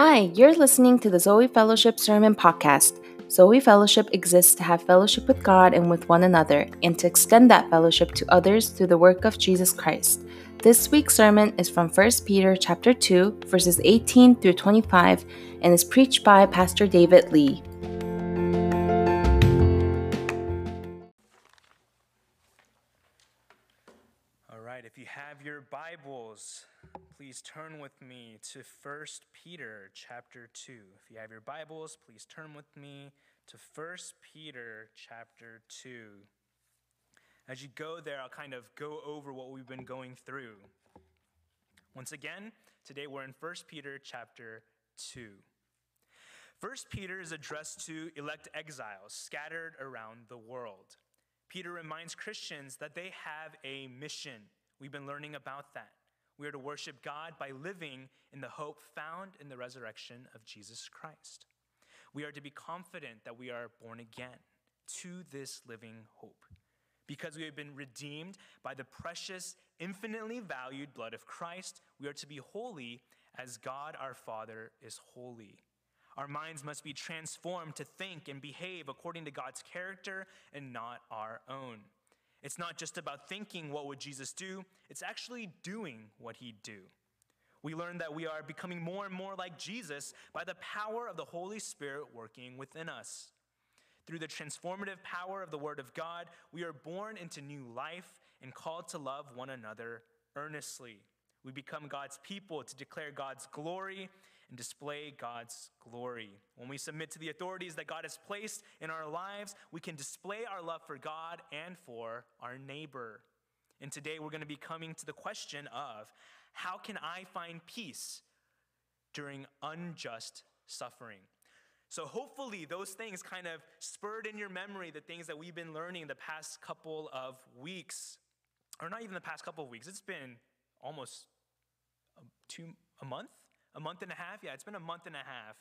Hi, you're listening to the Zoe Fellowship Sermon Podcast. Zoe Fellowship exists to have fellowship with God and with one another, and to extend that fellowship to others through the work of Jesus Christ. This week's sermon is from 1 Peter chapter 2, verses 18 through 25, and is preached by Pastor David Lee. All right, if you have your Bibles, please turn with me to 1 Peter chapter 2. If you have your Bibles, please turn with me to 1 Peter chapter 2. As you go there, I'll kind of go over what we've been going through. Once again, today we're in 1 Peter chapter 2. 1 Peter is addressed to elect exiles scattered around the world. Peter reminds Christians that they have a mission. We've been learning about that. We are to worship God by living in the hope found in the resurrection of Jesus Christ. We are to be confident that we are born again to this living hope. Because we have been redeemed by the precious, infinitely valued blood of Christ, we are to be holy as God our Father is holy. Our minds must be transformed to think and behave according to God's character and not our own. It's not just about thinking what would Jesus do, it's actually doing what he'd do. We learn that we are becoming more and more like Jesus by the power of the Holy Spirit working within us. Through the transformative power of the Word of God, we are born into new life and called to love one another earnestly. We become God's people to declare God's glory and display God's glory. When we submit to the authorities that God has placed in our lives, we can display our love for God and for our neighbor. And today we're going to be coming to the question of how can I find peace during unjust suffering? So, hopefully, those things kind of spurred in your memory the things that we've been learning the past couple of weeks, or not even the past couple of weeks. It's been almost a, two, a month a month and a half? Yeah, it's been a month and a half.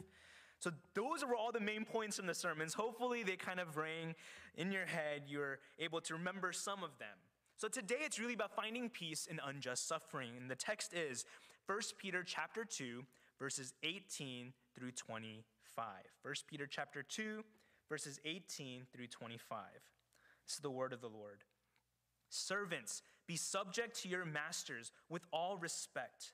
So, those were all the main points from the sermons. Hopefully, they kind of rang in your head. You're able to remember some of them. So, today it's really about finding peace in unjust suffering. And the text is 1 Peter chapter 2, verses 18 through 25. 1 Peter chapter 2, verses 18 through 25. This is the word of the Lord. Servants, be subject to your masters with all respect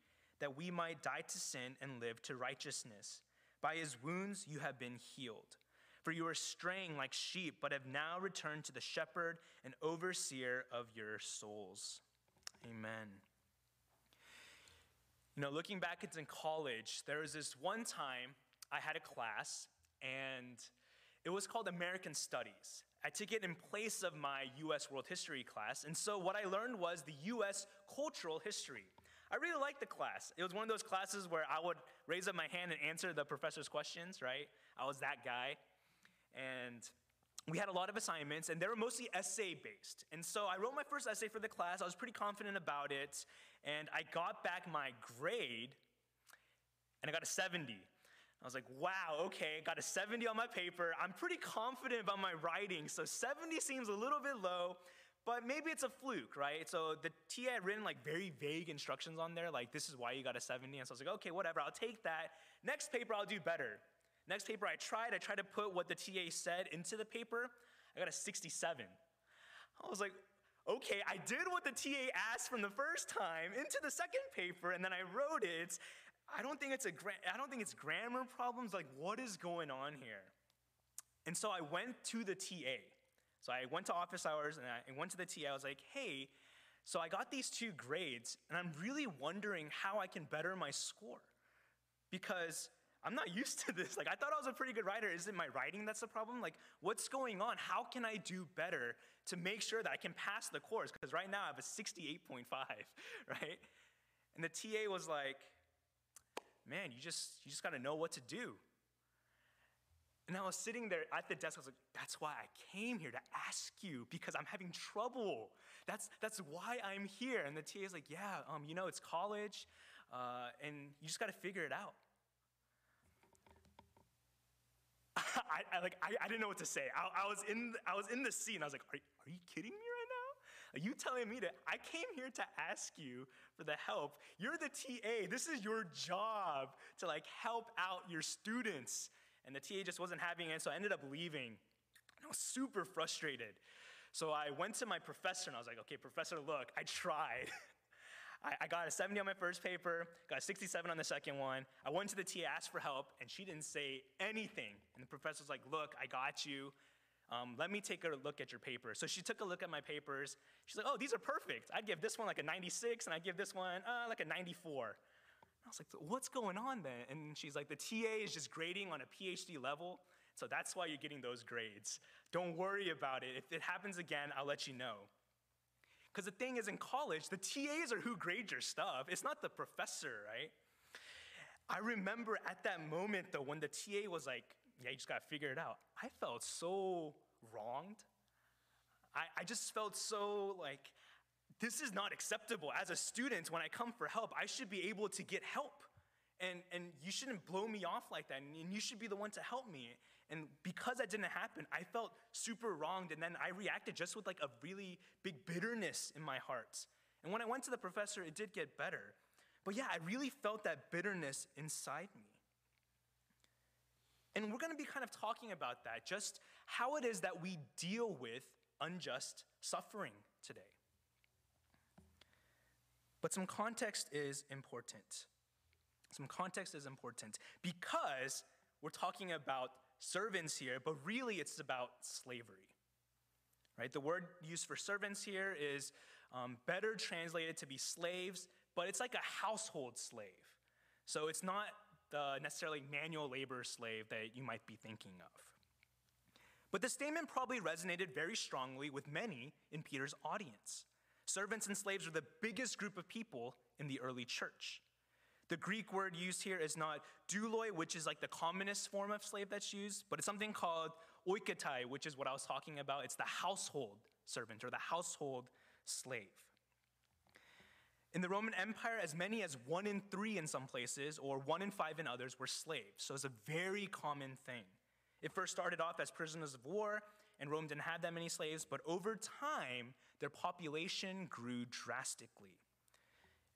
that we might die to sin and live to righteousness. By his wounds you have been healed. For you were straying like sheep, but have now returned to the shepherd and overseer of your souls. Amen. You know, looking back it's in college, there was this one time I had a class, and it was called American Studies. I took it in place of my US World History class, and so what I learned was the US cultural history. I really liked the class. It was one of those classes where I would raise up my hand and answer the professor's questions, right? I was that guy. And we had a lot of assignments, and they were mostly essay based. And so I wrote my first essay for the class. I was pretty confident about it. And I got back my grade, and I got a 70. I was like, wow, okay, got a 70 on my paper. I'm pretty confident about my writing, so 70 seems a little bit low. But maybe it's a fluke, right? So the TA had written like very vague instructions on there, like this is why you got a 70. And so I was like, okay, whatever, I'll take that. Next paper, I'll do better. Next paper, I tried. I tried to put what the TA said into the paper. I got a 67. I was like, okay, I did what the TA asked from the first time into the second paper, and then I wrote it. I don't think it's a gra- I don't think it's grammar problems. Like, what is going on here? And so I went to the TA So I went to office hours and I went to the TA. I was like, hey, so I got these two grades, and I'm really wondering how I can better my score because I'm not used to this. Like, I thought I was a pretty good writer. Is it my writing that's the problem? Like, what's going on? How can I do better to make sure that I can pass the course? Because right now I have a 68.5, right? And the TA was like, man, you just, you just got to know what to do. And I was sitting there at the desk. I was like, that's why I came here to ask you because I'm having trouble. That's, that's why I'm here. And the TA is like, yeah, um, you know, it's college, uh, and you just got to figure it out. I, I, like, I, I, didn't know what to say. I, I, was in, I was in the scene. I was like, are, are you kidding me right now? Are you telling me that I came here to ask you for the help? You're the TA. This is your job to like help out your students. And the TA just wasn't having it, so I ended up leaving. And I was super frustrated. So I went to my professor and I was like, okay, professor, look, I tried. I, I, got a 70 on my first paper, got a 67 on the second one. I went to the TA, asked for help, and she didn't say anything. And the professor was like, look, I got you. Um, let me take a look at your paper. So she took a look at my papers. She's like, oh, these are perfect. I'd give this one like a 96, and I'd give this one uh, like a 94. I was like, what's going on then? And she's like, the TA is just grading on a PhD level. So that's why you're getting those grades. Don't worry about it. If it happens again, I'll let you know. Because the thing is, in college, the TAs are who grade your stuff, it's not the professor, right? I remember at that moment, though, when the TA was like, yeah, you just gotta figure it out, I felt so wronged. I, I just felt so like, this is not acceptable. As a student, when I come for help, I should be able to get help. And, and you shouldn't blow me off like that. And you should be the one to help me. And because that didn't happen, I felt super wronged. And then I reacted just with like a really big bitterness in my heart. And when I went to the professor, it did get better. But yeah, I really felt that bitterness inside me. And we're going to be kind of talking about that, just how it is that we deal with unjust suffering today. But some context is important. Some context is important because we're talking about servants here, but really it's about slavery. Right? The word used for servants here is um, better translated to be slaves, but it's like a household slave. So it's not the necessarily manual labor slave that you might be thinking of. But the statement probably resonated very strongly with many in Peter's audience. Servants and slaves were the biggest group of people in the early church. The Greek word used here is not douloi, which is like the commonest form of slave that's used, but it's something called oiketai, which is what I was talking about. It's the household servant or the household slave. In the Roman Empire, as many as one in three in some places, or one in five in others, were slaves. So it's a very common thing. It first started off as prisoners of war, and Rome didn't have that many slaves, but over time, their population grew drastically.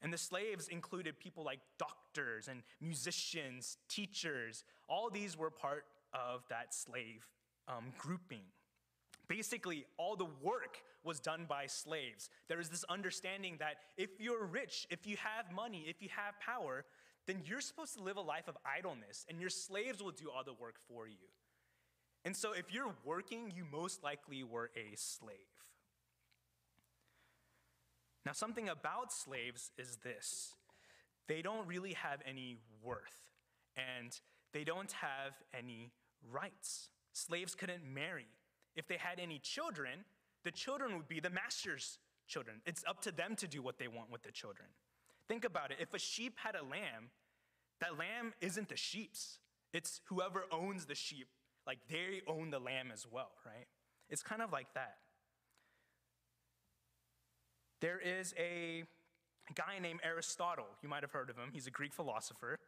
And the slaves included people like doctors and musicians, teachers. All these were part of that slave um, grouping. Basically, all the work was done by slaves. There is this understanding that if you're rich, if you have money, if you have power, then you're supposed to live a life of idleness, and your slaves will do all the work for you. And so, if you're working, you most likely were a slave. Now, something about slaves is this they don't really have any worth, and they don't have any rights. Slaves couldn't marry. If they had any children, the children would be the master's children. It's up to them to do what they want with the children. Think about it. If a sheep had a lamb, that lamb isn't the sheep's, it's whoever owns the sheep. Like they own the lamb as well, right? It's kind of like that. There is a guy named Aristotle. You might have heard of him. He's a Greek philosopher.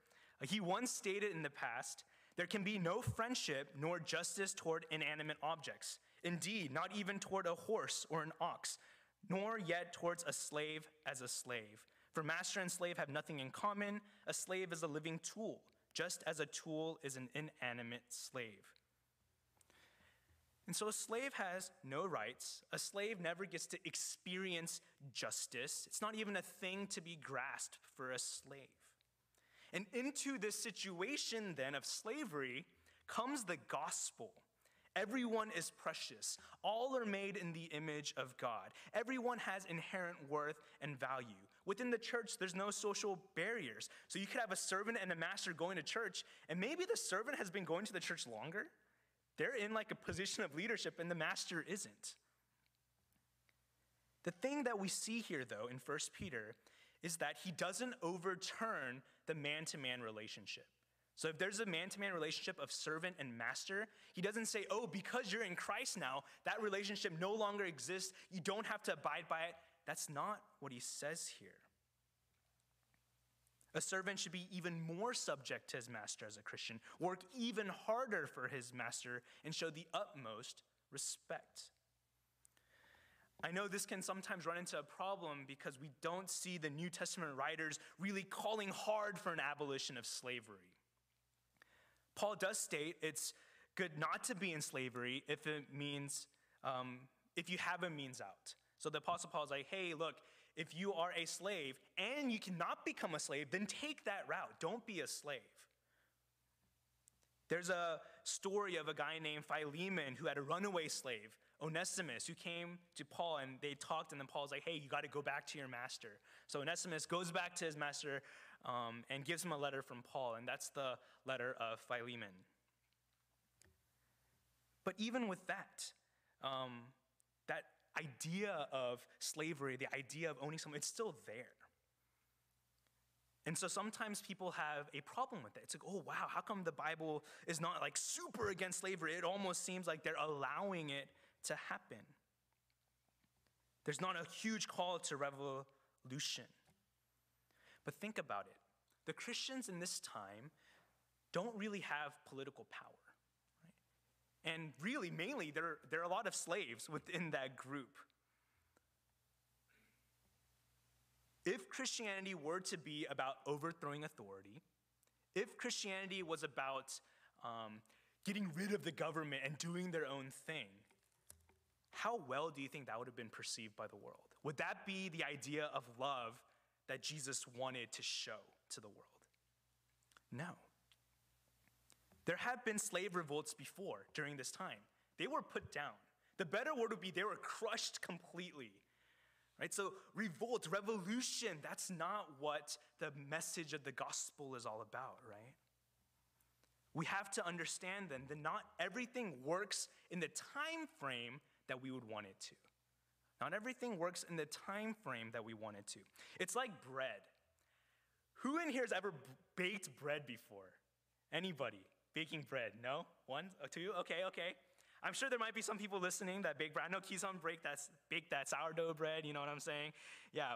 Uh, he once stated in the past there can be no friendship nor justice toward inanimate objects. Indeed, not even toward a horse or an ox, nor yet towards a slave as a slave. For master and slave have nothing in common. A slave is a living tool, just as a tool is an inanimate slave. And so a slave has no rights. A slave never gets to experience justice. It's not even a thing to be grasped for a slave. And into this situation then of slavery comes the gospel. Everyone is precious. All are made in the image of God. Everyone has inherent worth and value. Within the church, there's no social barriers. So you could have a servant and a master going to church, and maybe the servant has been going to the church longer. They're in like a position of leadership, and the master isn't. The thing that we see here, though, in 1 Peter is that he doesn't overturn the man to man relationship. So if there's a man to man relationship of servant and master, he doesn't say, oh, because you're in Christ now, that relationship no longer exists. You don't have to abide by it. That's not what he says here. A servant should be even more subject to his master as a Christian, work even harder for his master, and show the utmost respect. I know this can sometimes run into a problem because we don't see the New Testament writers really calling hard for an abolition of slavery. Paul does state it's good not to be in slavery if it means, um, if you have a means out. So the Apostle Paul is like, hey, look, if you are a slave and you cannot become a slave, then take that route. Don't be a slave. There's a story of a guy named Philemon who had a runaway slave, Onesimus, who came to Paul and they talked, and then Paul's like, hey, you got to go back to your master. So Onesimus goes back to his master um, and gives him a letter from Paul, and that's the letter of Philemon. But even with that, um, that idea of slavery, the idea of owning someone, it's still there. And so sometimes people have a problem with it. It's like, oh, wow, how come the Bible is not like super against slavery? It almost seems like they're allowing it to happen. There's not a huge call to revolution. But think about it. The Christians in this time don't really have political power. And really, mainly, there, there are a lot of slaves within that group. If Christianity were to be about overthrowing authority, if Christianity was about um, getting rid of the government and doing their own thing, how well do you think that would have been perceived by the world? Would that be the idea of love that Jesus wanted to show to the world? No. There have been slave revolts before during this time. They were put down. The better word would be they were crushed completely. Right? So, revolt, revolution, that's not what the message of the gospel is all about, right? We have to understand then that not everything works in the time frame that we would want it to. Not everything works in the time frame that we want it to. It's like bread. Who in here has ever baked bread before? Anybody? Baking bread? No? One? Uh, two? Okay, okay. I'm sure there might be some people listening that bake bread. I know Kizan break that, bake that sourdough bread, you know what I'm saying? Yeah.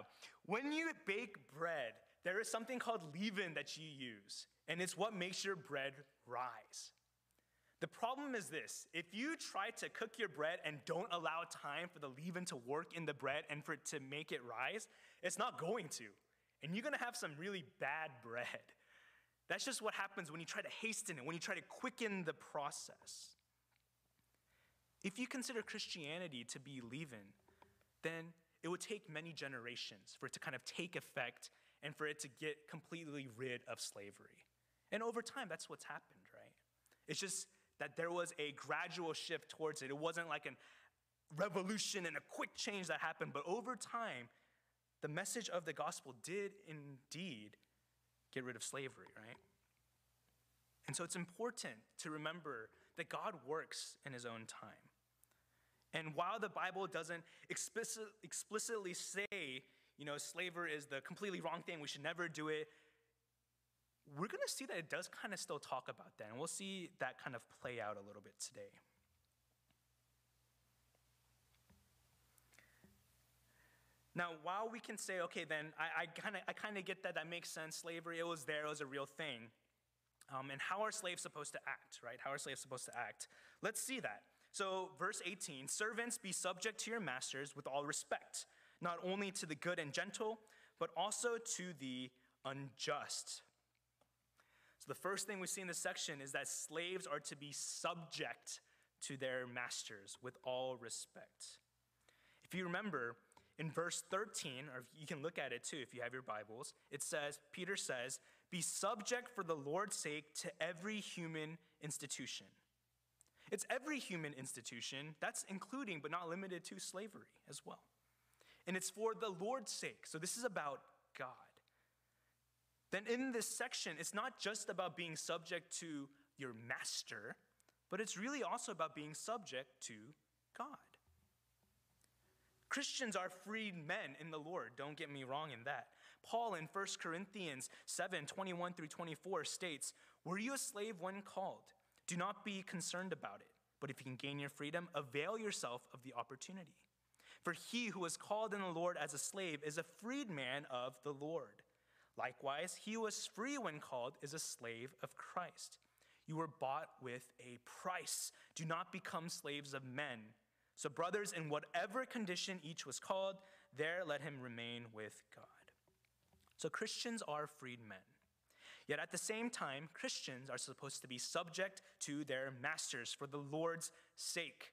When you bake bread, there is something called leaven that you use, and it's what makes your bread rise. The problem is this if you try to cook your bread and don't allow time for the leaven to work in the bread and for it to make it rise, it's not going to. And you're gonna have some really bad bread. That's just what happens when you try to hasten it, when you try to quicken the process. If you consider Christianity to be leaven, then it would take many generations for it to kind of take effect and for it to get completely rid of slavery. And over time, that's what's happened, right? It's just that there was a gradual shift towards it. It wasn't like a revolution and a quick change that happened, but over time, the message of the gospel did indeed get rid of slavery, right? And so it's important to remember that God works in his own time. And while the Bible doesn't explicit, explicitly say, you know, slavery is the completely wrong thing, we should never do it, we're going to see that it does kind of still talk about that. And we'll see that kind of play out a little bit today. Now, while we can say, okay, then I kind of I kind of get that, that makes sense. Slavery, it was there, it was a real thing. Um, and how are slaves supposed to act, right? How are slaves supposed to act? Let's see that. So, verse 18 Servants, be subject to your masters with all respect, not only to the good and gentle, but also to the unjust. So, the first thing we see in this section is that slaves are to be subject to their masters with all respect. If you remember, in verse 13, or you can look at it too if you have your Bibles, it says, Peter says, Be subject for the Lord's sake to every human institution It's every human institution, that's including but not limited to slavery as well. And it's for the Lord's sake. So this is about God. Then in this section, it's not just about being subject to your master, but it's really also about being subject to God. Christians are freed men in the Lord. Don't get me wrong in that. Paul in 1 Corinthians 7 21 through 24 states, Were you a slave when called? Do not be concerned about it, but if you can gain your freedom, avail yourself of the opportunity. For he who was called in the Lord as a slave is a freedman of the Lord. Likewise, he who was free when called is a slave of Christ. You were bought with a price. Do not become slaves of men. So, brothers, in whatever condition each was called, there let him remain with God. So, Christians are freed men. Yet at the same time, Christians are supposed to be subject to their masters for the Lord's sake.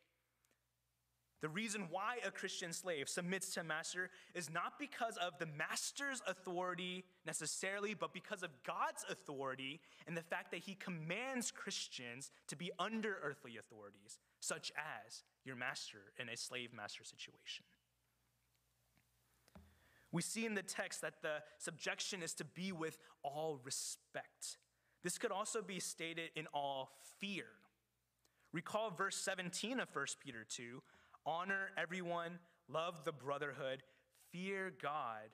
The reason why a Christian slave submits to a master is not because of the master's authority necessarily, but because of God's authority and the fact that he commands Christians to be under earthly authorities, such as your master in a slave master situation. We see in the text that the subjection is to be with all respect. This could also be stated in all fear. Recall verse 17 of 1 Peter 2 honor everyone, love the brotherhood, fear God,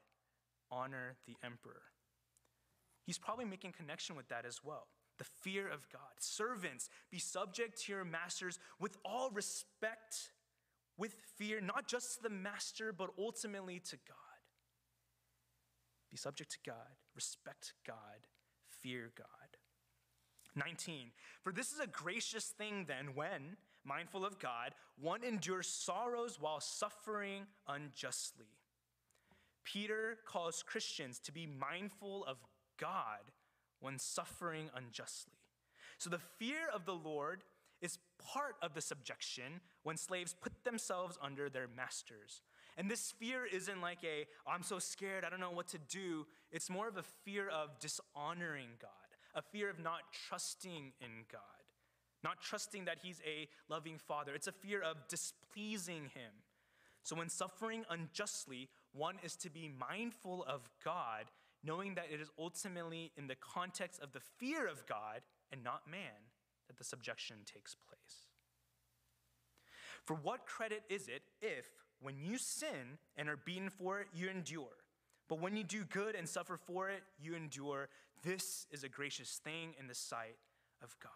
honor the emperor. He's probably making connection with that as well. The fear of God. Servants, be subject to your masters with all respect, with fear, not just to the master, but ultimately to God. Be subject to God, respect God, fear God. 19. For this is a gracious thing then when, mindful of God, one endures sorrows while suffering unjustly. Peter calls Christians to be mindful of God when suffering unjustly. So the fear of the Lord is part of the subjection when slaves put themselves under their masters. And this fear isn't like a, oh, I'm so scared, I don't know what to do. It's more of a fear of dishonoring God, a fear of not trusting in God, not trusting that He's a loving Father. It's a fear of displeasing Him. So when suffering unjustly, one is to be mindful of God, knowing that it is ultimately in the context of the fear of God and not man that the subjection takes place. For what credit is it if, when you sin and are beaten for it, you endure. But when you do good and suffer for it, you endure. This is a gracious thing in the sight of God.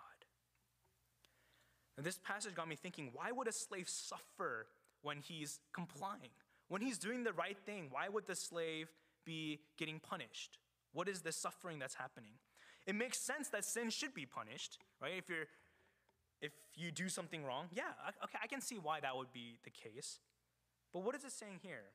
And this passage got me thinking why would a slave suffer when he's complying? When he's doing the right thing, why would the slave be getting punished? What is the suffering that's happening? It makes sense that sin should be punished, right? If you're if you do something wrong, yeah, okay, I can see why that would be the case. But what is it saying here?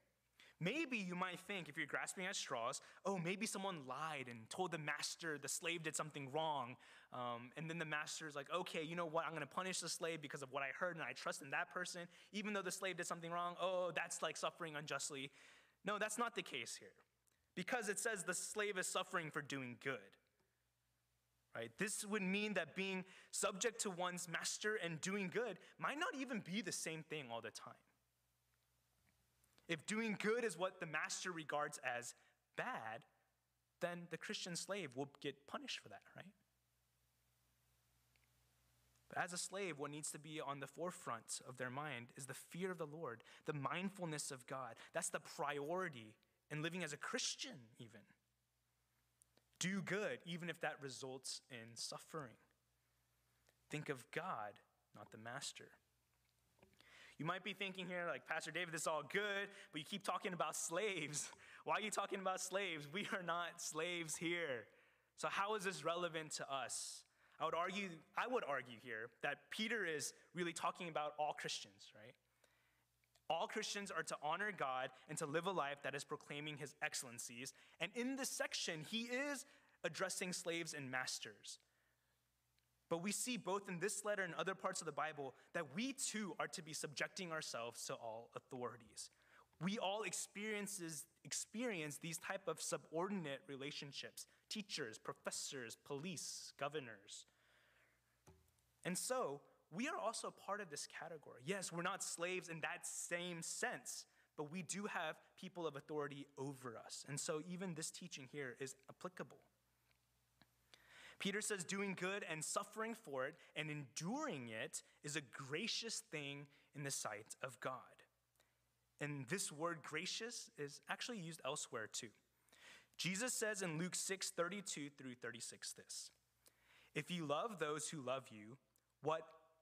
Maybe you might think, if you're grasping at straws, oh, maybe someone lied and told the master the slave did something wrong. Um, and then the master is like, okay, you know what? I'm going to punish the slave because of what I heard and I trust in that person. Even though the slave did something wrong, oh, that's like suffering unjustly. No, that's not the case here. Because it says the slave is suffering for doing good. Right? This would mean that being subject to one's master and doing good might not even be the same thing all the time. If doing good is what the master regards as bad, then the Christian slave will get punished for that, right? But as a slave, what needs to be on the forefront of their mind is the fear of the Lord, the mindfulness of God. That's the priority in living as a Christian, even. Do good, even if that results in suffering. Think of God, not the master. You might be thinking here, like, Pastor David, this is all good, but you keep talking about slaves. Why are you talking about slaves? We are not slaves here. So, how is this relevant to us? I would argue, I would argue here that Peter is really talking about all Christians, right? All Christians are to honor God and to live a life that is proclaiming his excellencies. And in this section, he is addressing slaves and masters. But we see both in this letter and other parts of the Bible that we too are to be subjecting ourselves to all authorities. We all experiences, experience these type of subordinate relationships teachers, professors, police, governors. And so, we are also part of this category. Yes, we're not slaves in that same sense, but we do have people of authority over us. And so even this teaching here is applicable. Peter says doing good and suffering for it and enduring it is a gracious thing in the sight of God. And this word gracious is actually used elsewhere too. Jesus says in Luke 6 32 through 36 this If you love those who love you, what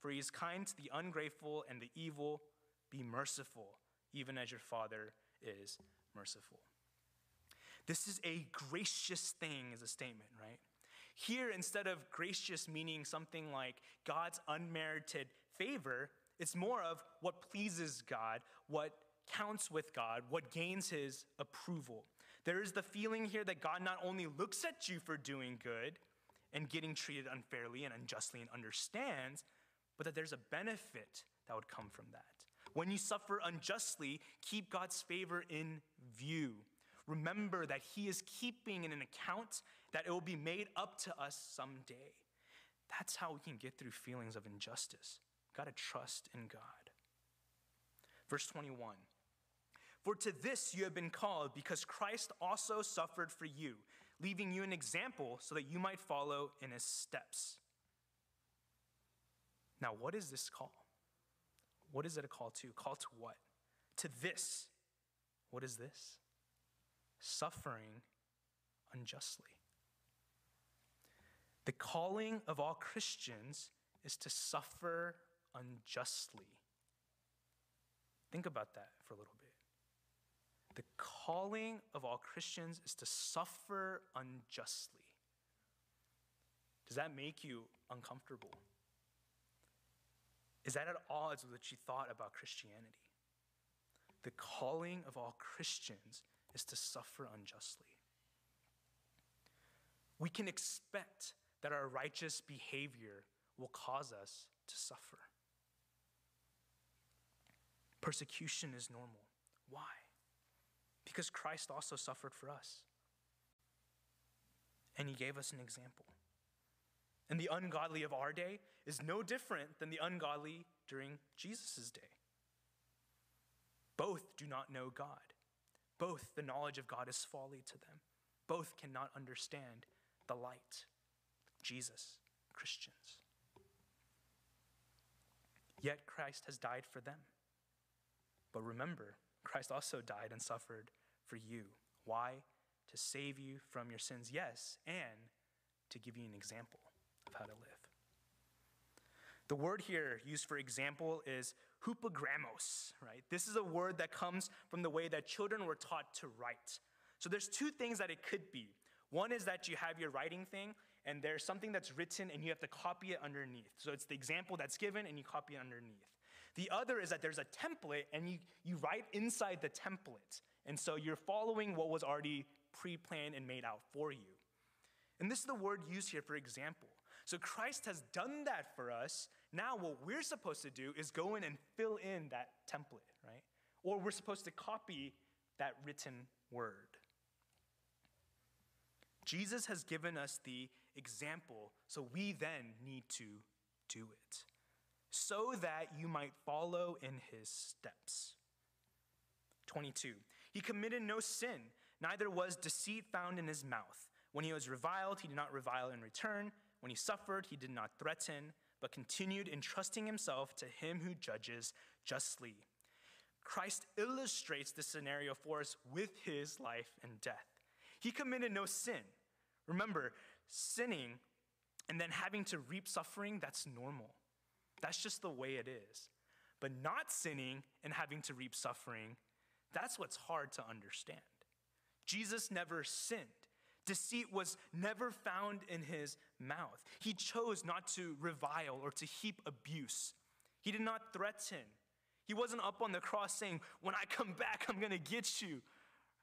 for he is kind to the ungrateful and the evil. Be merciful, even as your Father is merciful. This is a gracious thing, as a statement, right? Here, instead of gracious meaning something like God's unmerited favor, it's more of what pleases God, what counts with God, what gains his approval. There is the feeling here that God not only looks at you for doing good and getting treated unfairly and unjustly and understands, but that there's a benefit that would come from that. When you suffer unjustly, keep God's favor in view. Remember that He is keeping in an account that it will be made up to us someday. That's how we can get through feelings of injustice. Got to trust in God. Verse 21 For to this you have been called, because Christ also suffered for you, leaving you an example so that you might follow in his steps. Now, what is this call? What is it a call to? Call to what? To this. What is this? Suffering unjustly. The calling of all Christians is to suffer unjustly. Think about that for a little bit. The calling of all Christians is to suffer unjustly. Does that make you uncomfortable? Is that at odds with what you thought about Christianity? The calling of all Christians is to suffer unjustly. We can expect that our righteous behavior will cause us to suffer. Persecution is normal. Why? Because Christ also suffered for us. And he gave us an example. And the ungodly of our day is no different than the ungodly during Jesus' day. Both do not know God. Both the knowledge of God is folly to them. Both cannot understand the light, Jesus, Christians. Yet Christ has died for them. But remember, Christ also died and suffered for you. Why? To save you from your sins, yes, and to give you an example how to live. The word here used for example is hupogrammos, right? This is a word that comes from the way that children were taught to write. So there's two things that it could be. One is that you have your writing thing, and there's something that's written, and you have to copy it underneath. So it's the example that's given, and you copy it underneath. The other is that there's a template and you, you write inside the template. And so you're following what was already pre planned and made out for you. And this is the word used here for example. So Christ has done that for us. Now, what we're supposed to do is go in and fill in that template, right? Or we're supposed to copy that written word. Jesus has given us the example, so we then need to do it so that you might follow in his steps. 22. He committed no sin, neither was deceit found in his mouth. When he was reviled, he did not revile in return. When he suffered, he did not threaten, but continued entrusting himself to him who judges justly. Christ illustrates this scenario for us with his life and death. He committed no sin. Remember, sinning and then having to reap suffering, that's normal. That's just the way it is. But not sinning and having to reap suffering, that's what's hard to understand. Jesus never sinned. Deceit was never found in his mouth. He chose not to revile or to heap abuse. He did not threaten. He wasn't up on the cross saying, When I come back, I'm going to get you.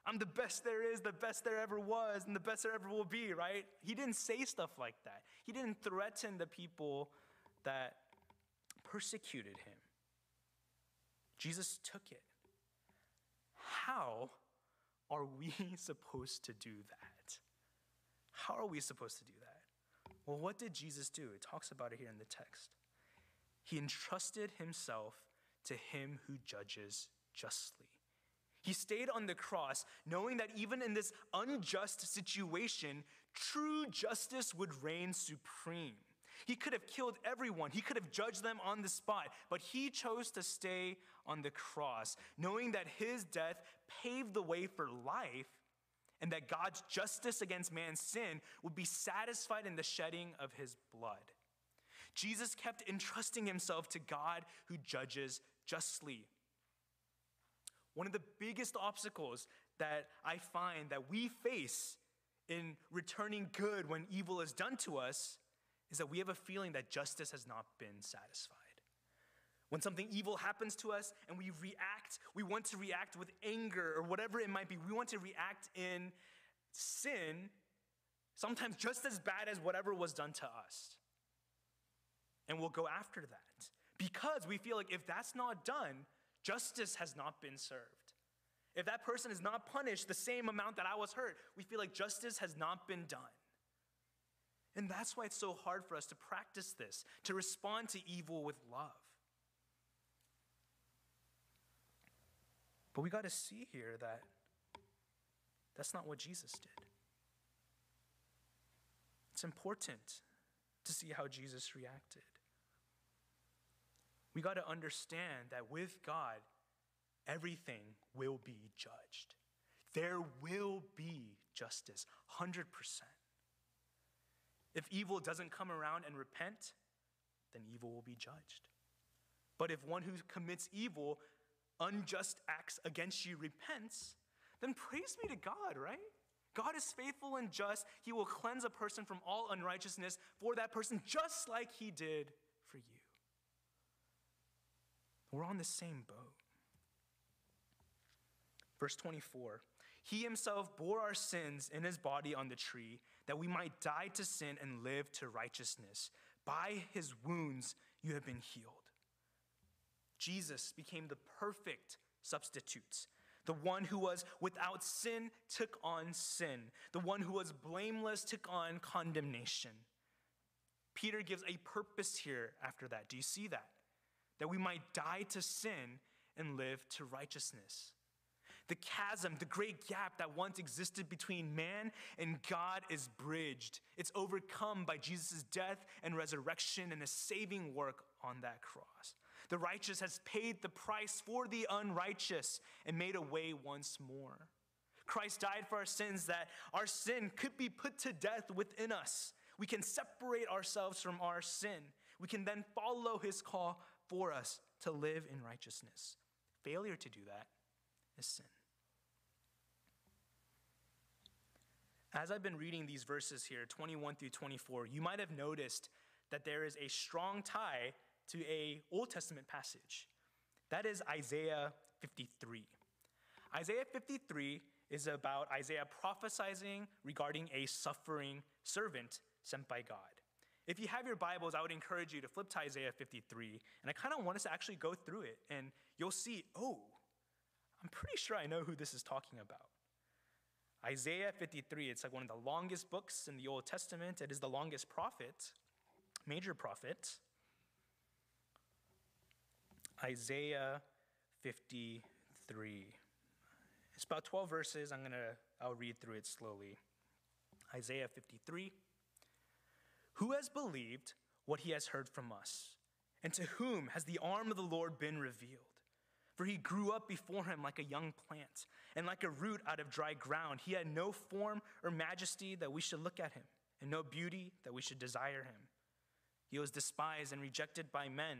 I'm the best there is, the best there ever was, and the best there ever will be, right? He didn't say stuff like that. He didn't threaten the people that persecuted him. Jesus took it. How are we supposed to do that? How are we supposed to do that? Well, what did Jesus do? It talks about it here in the text. He entrusted himself to him who judges justly. He stayed on the cross knowing that even in this unjust situation, true justice would reign supreme. He could have killed everyone, he could have judged them on the spot, but he chose to stay on the cross, knowing that his death paved the way for life and that God's justice against man's sin would be satisfied in the shedding of his blood. Jesus kept entrusting himself to God who judges justly. One of the biggest obstacles that I find that we face in returning good when evil is done to us is that we have a feeling that justice has not been satisfied. When something evil happens to us and we react, we want to react with anger or whatever it might be. We want to react in sin, sometimes just as bad as whatever was done to us. And we'll go after that because we feel like if that's not done, justice has not been served. If that person is not punished the same amount that I was hurt, we feel like justice has not been done. And that's why it's so hard for us to practice this, to respond to evil with love. But we got to see here that that's not what Jesus did. It's important to see how Jesus reacted. We got to understand that with God, everything will be judged. There will be justice, 100%. If evil doesn't come around and repent, then evil will be judged. But if one who commits evil, unjust acts against you repents, then praise be to God, right? God is faithful and just. He will cleanse a person from all unrighteousness for that person, just like he did for you. We're on the same boat. Verse 24 He himself bore our sins in his body on the tree, that we might die to sin and live to righteousness. By his wounds you have been healed. Jesus became the perfect substitute. The one who was without sin took on sin. The one who was blameless took on condemnation. Peter gives a purpose here after that. Do you see that? That we might die to sin and live to righteousness. The chasm, the great gap that once existed between man and God is bridged. It's overcome by Jesus' death and resurrection and a saving work on that cross. The righteous has paid the price for the unrighteous and made a way once more. Christ died for our sins that our sin could be put to death within us. We can separate ourselves from our sin. We can then follow his call for us to live in righteousness. Failure to do that is sin. As I've been reading these verses here, 21 through 24, you might have noticed that there is a strong tie to a Old Testament passage. That is Isaiah 53. Isaiah 53 is about Isaiah prophesying regarding a suffering servant sent by God. If you have your Bibles, I would encourage you to flip to Isaiah 53, and I kind of want us to actually go through it, and you'll see, oh, I'm pretty sure I know who this is talking about. Isaiah 53, it's like one of the longest books in the Old Testament. It is the longest prophet, major prophet. Isaiah 53. It's about 12 verses. I'm going to I'll read through it slowly. Isaiah 53. Who has believed what he has heard from us? And to whom has the arm of the Lord been revealed? For he grew up before him like a young plant, and like a root out of dry ground. He had no form or majesty that we should look at him, and no beauty that we should desire him. He was despised and rejected by men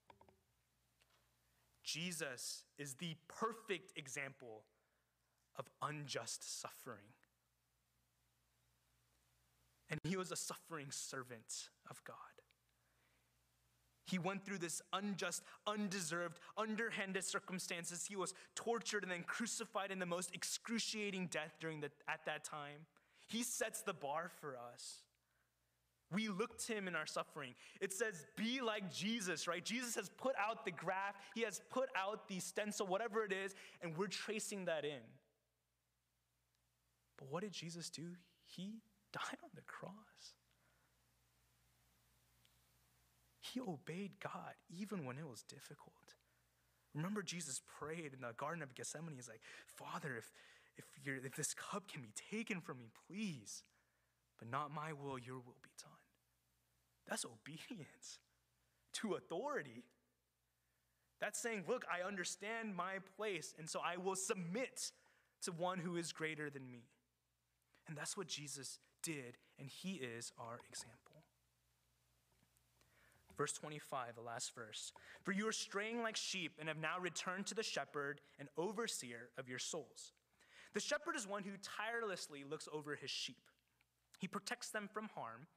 Jesus is the perfect example of unjust suffering. And he was a suffering servant of God. He went through this unjust, undeserved, underhanded circumstances. He was tortured and then crucified in the most excruciating death during the, at that time. He sets the bar for us. We look to him in our suffering. It says, be like Jesus, right? Jesus has put out the graph, he has put out the stencil, whatever it is, and we're tracing that in. But what did Jesus do? He died on the cross. He obeyed God even when it was difficult. Remember, Jesus prayed in the Garden of Gethsemane. He's like, Father, if, if, if this cup can be taken from me, please, but not my will, your will be done. That's obedience to authority. That's saying, look, I understand my place, and so I will submit to one who is greater than me. And that's what Jesus did, and he is our example. Verse 25, the last verse. For you are straying like sheep and have now returned to the shepherd and overseer of your souls. The shepherd is one who tirelessly looks over his sheep. He protects them from harm.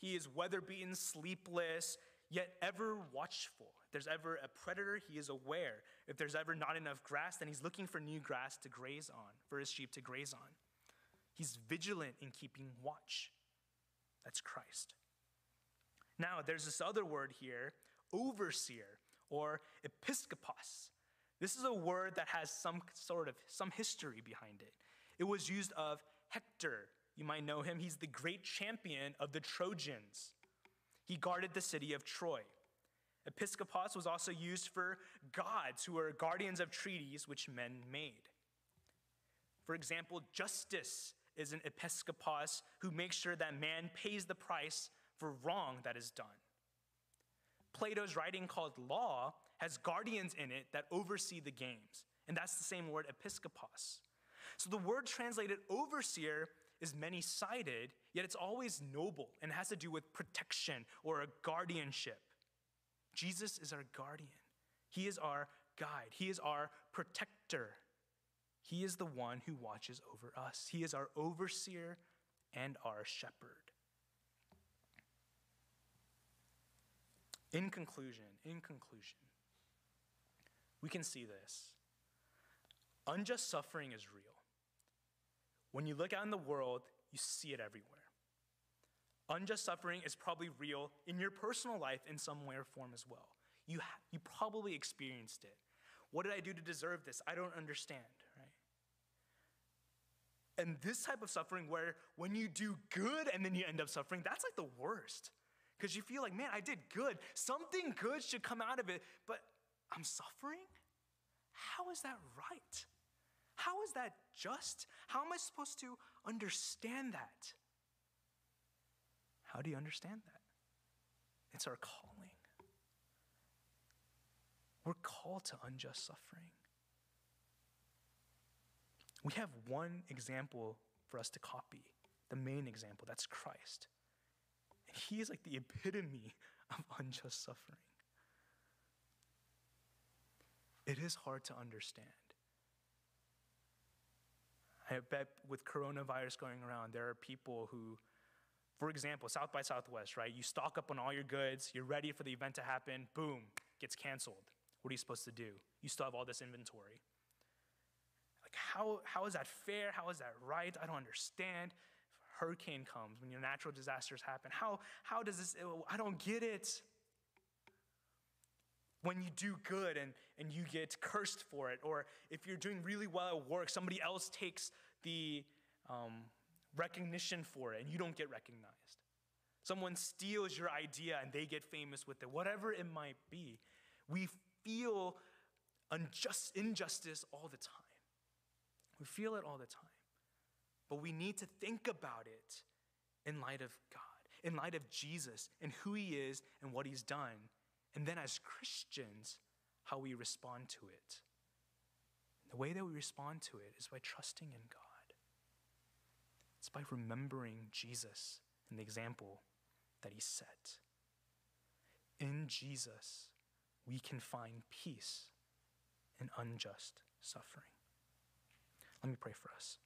He is weather beaten, sleepless, yet ever watchful. If there's ever a predator, he is aware. If there's ever not enough grass, then he's looking for new grass to graze on, for his sheep to graze on. He's vigilant in keeping watch. That's Christ. Now, there's this other word here, overseer or episkopos. This is a word that has some sort of some history behind it. It was used of Hector. You might know him. He's the great champion of the Trojans. He guarded the city of Troy. Episcopos was also used for gods who were guardians of treaties which men made. For example, justice is an episcopos who makes sure that man pays the price for wrong that is done. Plato's writing called Law has guardians in it that oversee the games, and that's the same word episcopos. So the word translated overseer is many sided, yet it's always noble and has to do with protection or a guardianship. Jesus is our guardian, He is our guide, He is our protector. He is the one who watches over us. He is our overseer and our shepherd. In conclusion, in conclusion, we can see this. Unjust suffering is real. When you look out in the world, you see it everywhere. Unjust suffering is probably real in your personal life in some way or form as well. You, you probably experienced it. What did I do to deserve this? I don't understand. Right? And this type of suffering, where when you do good and then you end up suffering, that's like the worst. Because you feel like, man, I did good. Something good should come out of it, but I'm suffering? How is that right? How is that just? How am I supposed to understand that? How do you understand that? It's our calling. We're called to unjust suffering. We have one example for us to copy, the main example that's Christ. And he is like the epitome of unjust suffering. It is hard to understand. I bet with coronavirus going around, there are people who, for example, South by Southwest, right? You stock up on all your goods, you're ready for the event to happen, boom, gets canceled. What are you supposed to do? You still have all this inventory. Like, how, how is that fair? How is that right? I don't understand. If hurricane comes, when your natural disasters happen, how, how does this, I don't get it when you do good and, and you get cursed for it, or if you're doing really well at work, somebody else takes the um, recognition for it and you don't get recognized. Someone steals your idea and they get famous with it, whatever it might be. We feel unjust, injustice all the time. We feel it all the time. But we need to think about it in light of God, in light of Jesus and who he is and what he's done and then as Christians, how we respond to it. The way that we respond to it is by trusting in God. It's by remembering Jesus and the example that he set. In Jesus, we can find peace in unjust suffering. Let me pray for us.